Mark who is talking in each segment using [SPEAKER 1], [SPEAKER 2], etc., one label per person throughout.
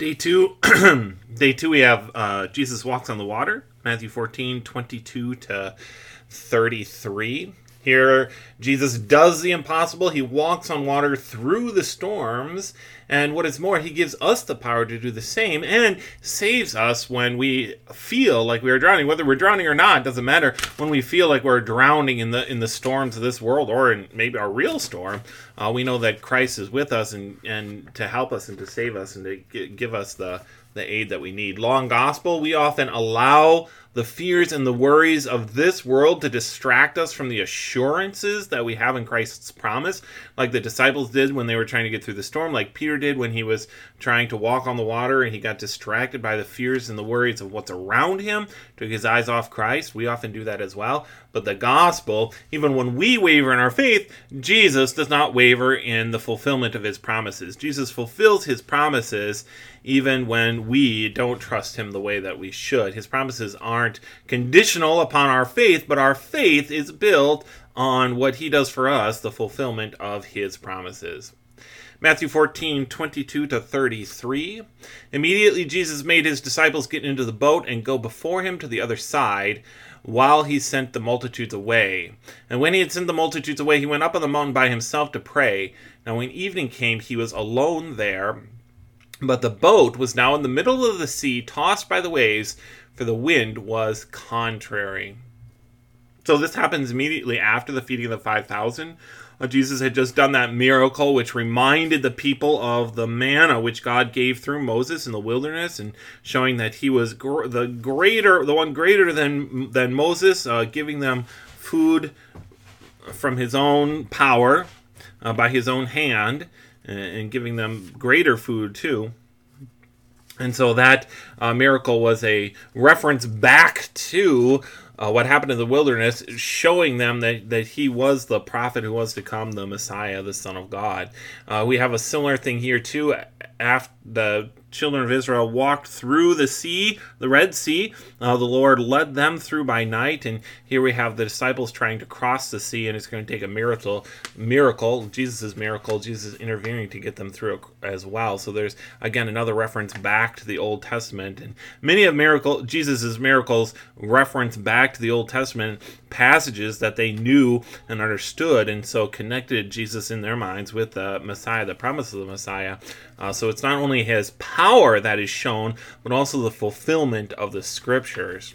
[SPEAKER 1] Day two, day two, we have uh, Jesus walks on the water, Matthew 14, 22 to 33. Here, Jesus does the impossible. He walks on water through the storms. And what is more, he gives us the power to do the same and saves us when we feel like we are drowning. Whether we're drowning or not, doesn't matter. When we feel like we're drowning in the in the storms of this world or in maybe our real storm, uh, we know that Christ is with us and, and to help us and to save us and to give us the, the aid that we need. Long gospel, we often allow the fears and the worries of this world to distract us from the assurances that we have in Christ's promise, like the disciples did when they were trying to get through the storm, like Peter did when he was trying to walk on the water and he got distracted by the fears and the worries of what's around him, took his eyes off Christ. We often do that as well. But the gospel, even when we waver in our faith, Jesus does not waver in the fulfillment of his promises. Jesus fulfills his promises even when we don't trust him the way that we should. His promises aren't conditional upon our faith, but our faith is built on what he does for us, the fulfillment of his promises. Matthew 14, 22 to 33. Immediately Jesus made his disciples get into the boat and go before him to the other side while he sent the multitudes away. And when he had sent the multitudes away, he went up on the mountain by himself to pray. Now, when evening came, he was alone there but the boat was now in the middle of the sea, tossed by the waves, for the wind was contrary. So this happens immediately after the feeding of the 5,000. Uh, Jesus had just done that miracle which reminded the people of the manna which God gave through Moses in the wilderness and showing that he was gr- the greater the one greater than than Moses uh, giving them food from his own power uh, by his own hand and giving them greater food too. And so that uh, miracle was a reference back to uh, what happened in the wilderness, showing them that, that he was the prophet who was to come, the Messiah, the Son of God. Uh, we have a similar thing here too. After the children of Israel walked through the sea, the Red Sea. Uh, the Lord led them through by night, and here we have the disciples trying to cross the sea, and it's going to take a miracle, miracle, Jesus' miracle, Jesus intervening to get them through as well. So there's again another reference back to the Old Testament, and many of miracle Jesus' miracles reference back to the Old Testament passages that they knew and understood, and so connected Jesus in their minds with the Messiah, the promise of the Messiah. Uh, so it's not only his power that is shown, but also the fulfillment of the scriptures.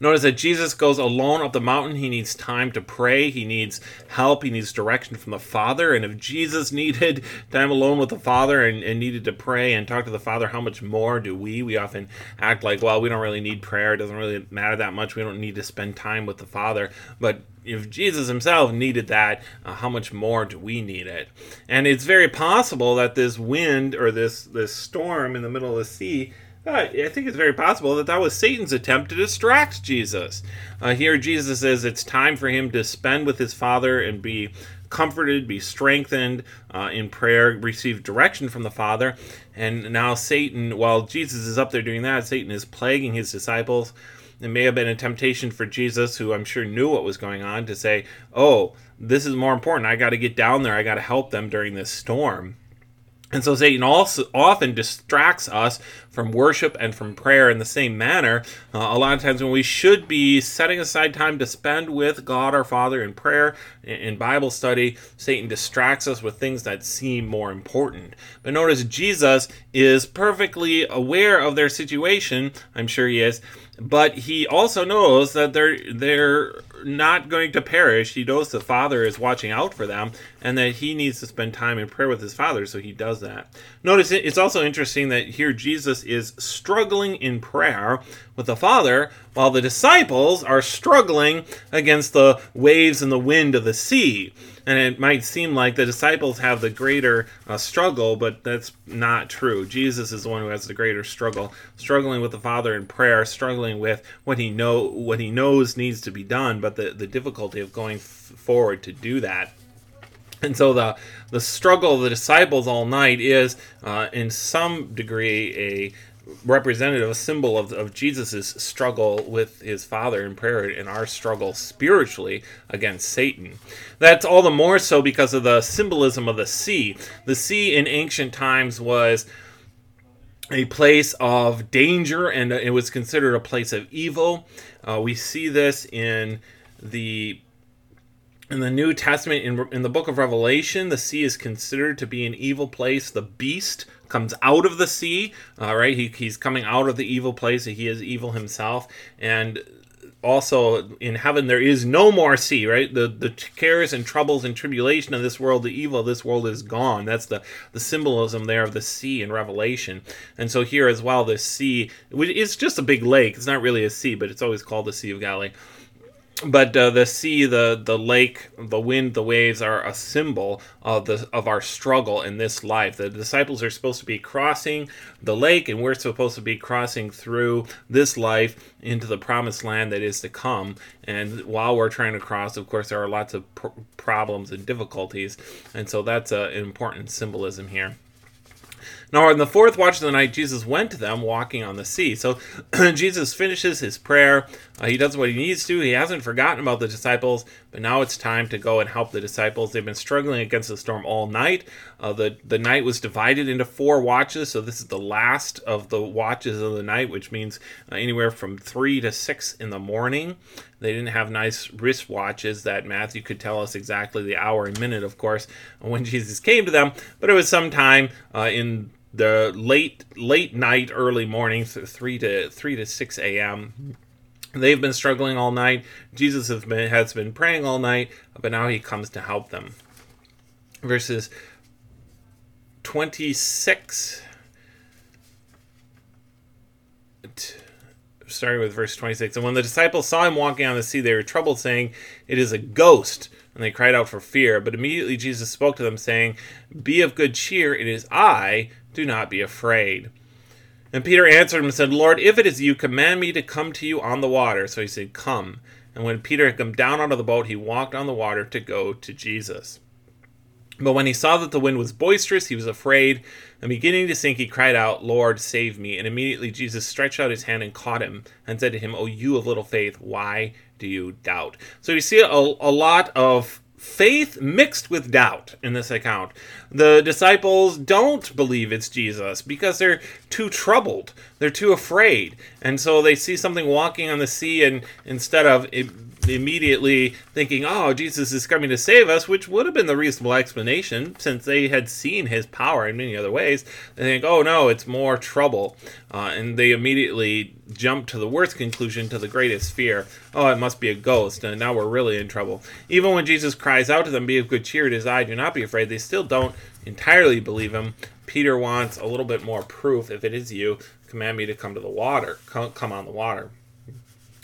[SPEAKER 1] Notice that Jesus goes alone up the mountain. He needs time to pray. He needs help. He needs direction from the Father. And if Jesus needed time alone with the Father and, and, needed to pray and talk to the Father, how much more do we? We often act like, well, we don't really need prayer. It doesn't really matter that much. We don't need to spend time with the Father. But if Jesus himself needed that, uh, how much more do we need it? And it's very possible that this wind or this this storm in the middle of the sea I think it's very possible that that was Satan's attempt to distract Jesus. Uh, here, Jesus says it's time for him to spend with his Father and be comforted, be strengthened uh, in prayer, receive direction from the Father. And now, Satan, while Jesus is up there doing that, Satan is plaguing his disciples. It may have been a temptation for Jesus, who I'm sure knew what was going on, to say, Oh, this is more important. I got to get down there. I got to help them during this storm. And so Satan also often distracts us from worship and from prayer in the same manner. Uh, a lot of times when we should be setting aside time to spend with God our Father in prayer, in Bible study, Satan distracts us with things that seem more important. But notice Jesus is perfectly aware of their situation. I'm sure he is but he also knows that they're they're not going to perish. He knows the Father is watching out for them, and that he needs to spend time in prayer with his Father, so he does that. Notice it's also interesting that here Jesus is struggling in prayer with the Father, while the disciples are struggling against the waves and the wind of the sea. And it might seem like the disciples have the greater uh, struggle, but that's not true. Jesus is the one who has the greater struggle, struggling with the Father in prayer, struggling with what he know what he knows needs to be done, but the, the difficulty of going f- forward to do that. And so the the struggle of the disciples all night is, uh, in some degree, a representative, a symbol of, of Jesus' struggle with his Father in prayer and our struggle spiritually against Satan. That's all the more so because of the symbolism of the sea. The sea in ancient times was a place of danger and it was considered a place of evil. Uh, we see this in the in the New Testament, in, in the book of Revelation, the sea is considered to be an evil place. The beast comes out of the sea, uh, right? He, he's coming out of the evil place. He is evil himself. And also in heaven there is no more sea right the the cares and troubles and tribulation of this world the evil of this world is gone that's the the symbolism there of the sea in revelation and so here as well this sea is just a big lake it's not really a sea but it's always called the sea of galilee but uh, the sea, the the lake, the wind, the waves are a symbol of the of our struggle in this life. The disciples are supposed to be crossing the lake, and we're supposed to be crossing through this life into the promised land that is to come. And while we're trying to cross, of course, there are lots of pr- problems and difficulties, and so that's an important symbolism here. Now, in the fourth watch of the night, Jesus went to them walking on the sea. So Jesus finishes his prayer. Uh, he does what he needs to. He hasn't forgotten about the disciples, but now it's time to go and help the disciples. They've been struggling against the storm all night. Uh, the, the night was divided into four watches, so this is the last of the watches of the night, which means uh, anywhere from three to six in the morning. They didn't have nice wristwatches that Matthew could tell us exactly the hour and minute, of course, when Jesus came to them, but it was sometime uh, in the late late night, early morning, three to three to six a.m. They've been struggling all night. Jesus has been has been praying all night, but now he comes to help them. Verses twenty six. Starting with verse 26. And when the disciples saw him walking on the sea, they were troubled, saying, It is a ghost. And they cried out for fear. But immediately Jesus spoke to them, saying, Be of good cheer, it is I do not be afraid. And Peter answered him and said, Lord, if it is you, command me to come to you on the water. So he said, Come. And when Peter had come down out of the boat, he walked on the water to go to Jesus. But when he saw that the wind was boisterous, he was afraid, and beginning to sink, he cried out, Lord, save me. And immediately Jesus stretched out his hand and caught him, and said to him, O you of little faith, why do you doubt? So you see a, a lot of faith mixed with doubt in this account. The disciples don't believe it's Jesus because they're too troubled. They're too afraid. And so they see something walking on the sea, and instead of immediately thinking, oh, Jesus is coming to save us, which would have been the reasonable explanation since they had seen his power in many other ways. They think, oh, no, it's more trouble. Uh, and they immediately jump to the worst conclusion, to the greatest fear. Oh, it must be a ghost, and now we're really in trouble. Even when Jesus cries out to them, Be of good cheer, it is I, do not be afraid, they still don't entirely believe him. Peter wants a little bit more proof. If it is you, command me to come to the water, come on the water.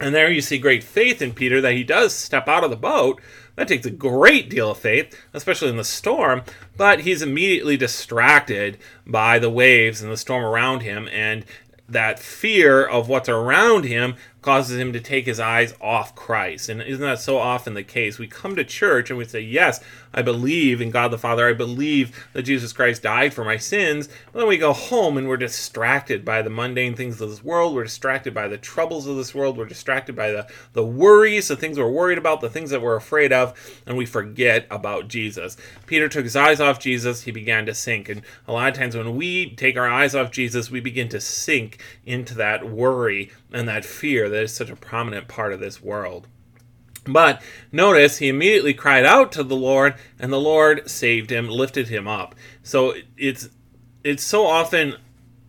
[SPEAKER 1] And there you see great faith in Peter that he does step out of the boat. That takes a great deal of faith, especially in the storm, but he's immediately distracted by the waves and the storm around him, and that fear of what's around him causes him to take his eyes off Christ. And isn't that so often the case? We come to church and we say, Yes, I believe in God the Father. I believe that Jesus Christ died for my sins. But then we go home and we're distracted by the mundane things of this world. We're distracted by the troubles of this world. We're distracted by the, the worries, the things we're worried about, the things that we're afraid of, and we forget about Jesus. Peter took his eyes off Jesus. He began to sink. And a lot of times when we take our eyes off Jesus, we begin to sink into that worry and that fear that is such a prominent part of this world. But notice he immediately cried out to the Lord, and the Lord saved him, lifted him up. So it's it's so often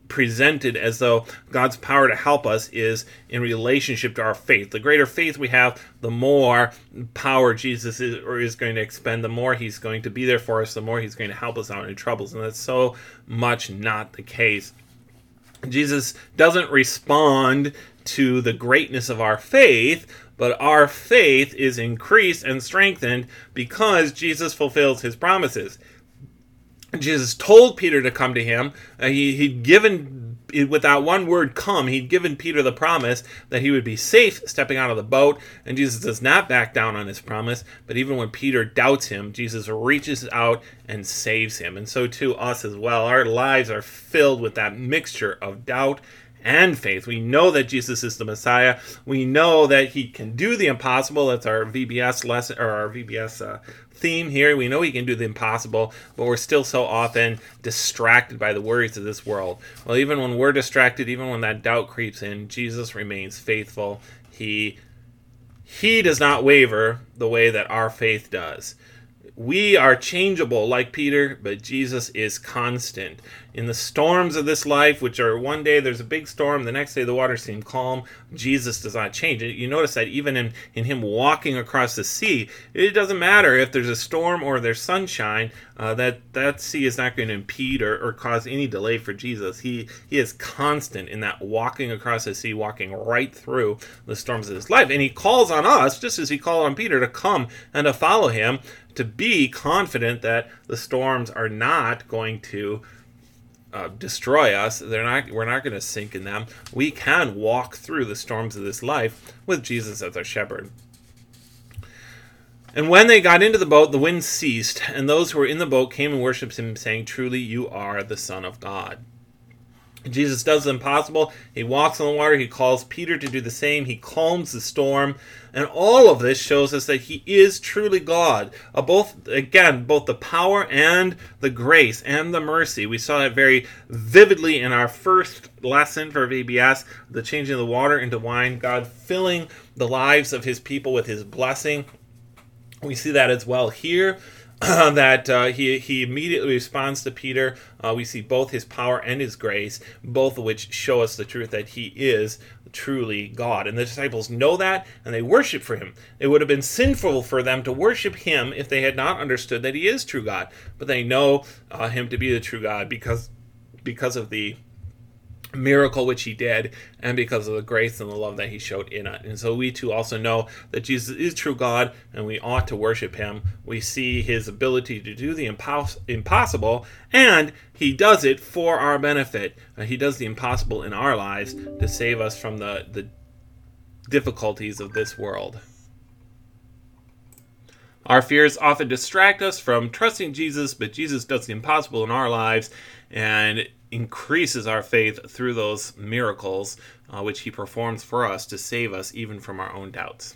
[SPEAKER 1] presented as though God's power to help us is in relationship to our faith. The greater faith we have, the more power Jesus is, or is going to expend, the more he's going to be there for us, the more he's going to help us out in troubles. And that's so much not the case. Jesus doesn't respond to the greatness of our faith, but our faith is increased and strengthened because Jesus fulfills his promises. Jesus told Peter to come to him. Uh, he, he'd given, with that one word come, he'd given Peter the promise that he would be safe stepping out of the boat. And Jesus does not back down on his promise. But even when Peter doubts him, Jesus reaches out and saves him. And so, to us as well, our lives are filled with that mixture of doubt and faith. We know that Jesus is the Messiah. We know that he can do the impossible. That's our VBS lesson or our VBS uh, theme here. We know he can do the impossible, but we're still so often distracted by the worries of this world. Well, even when we're distracted, even when that doubt creeps in, Jesus remains faithful. He he does not waver the way that our faith does. We are changeable like Peter, but Jesus is constant. In the storms of this life, which are one day there's a big storm, the next day the waters seem calm, Jesus does not change. You notice that even in, in him walking across the sea, it doesn't matter if there's a storm or there's sunshine, uh, that, that sea is not going to impede or, or cause any delay for Jesus. He, he is constant in that walking across the sea, walking right through the storms of his life. And he calls on us, just as he called on Peter, to come and to follow him to be confident that the storms are not going to uh, destroy us. They're not. We're not going to sink in them. We can walk through the storms of this life with Jesus as our shepherd. And when they got into the boat, the wind ceased, and those who were in the boat came and worshipped him, saying, "Truly, you are the Son of God." Jesus does the impossible. He walks on the water. He calls Peter to do the same. He calms the storm. And all of this shows us that he is truly God. Uh, both again, both the power and the grace and the mercy. We saw that very vividly in our first lesson for VBS, the changing of the water into wine, God filling the lives of his people with his blessing. We see that as well here. that uh, he he immediately responds to Peter. Uh, we see both his power and his grace, both of which show us the truth that he is truly God. And the disciples know that, and they worship for him. It would have been sinful for them to worship him if they had not understood that he is true God. But they know uh, him to be the true God because because of the miracle which he did and because of the grace and the love that he showed in it. And so we too also know that Jesus is true God and we ought to worship him. We see his ability to do the impos- impossible and he does it for our benefit. Uh, he does the impossible in our lives to save us from the, the difficulties of this world. Our fears often distract us from trusting Jesus, but Jesus does the impossible in our lives and increases our faith through those miracles uh, which he performs for us to save us even from our own doubts.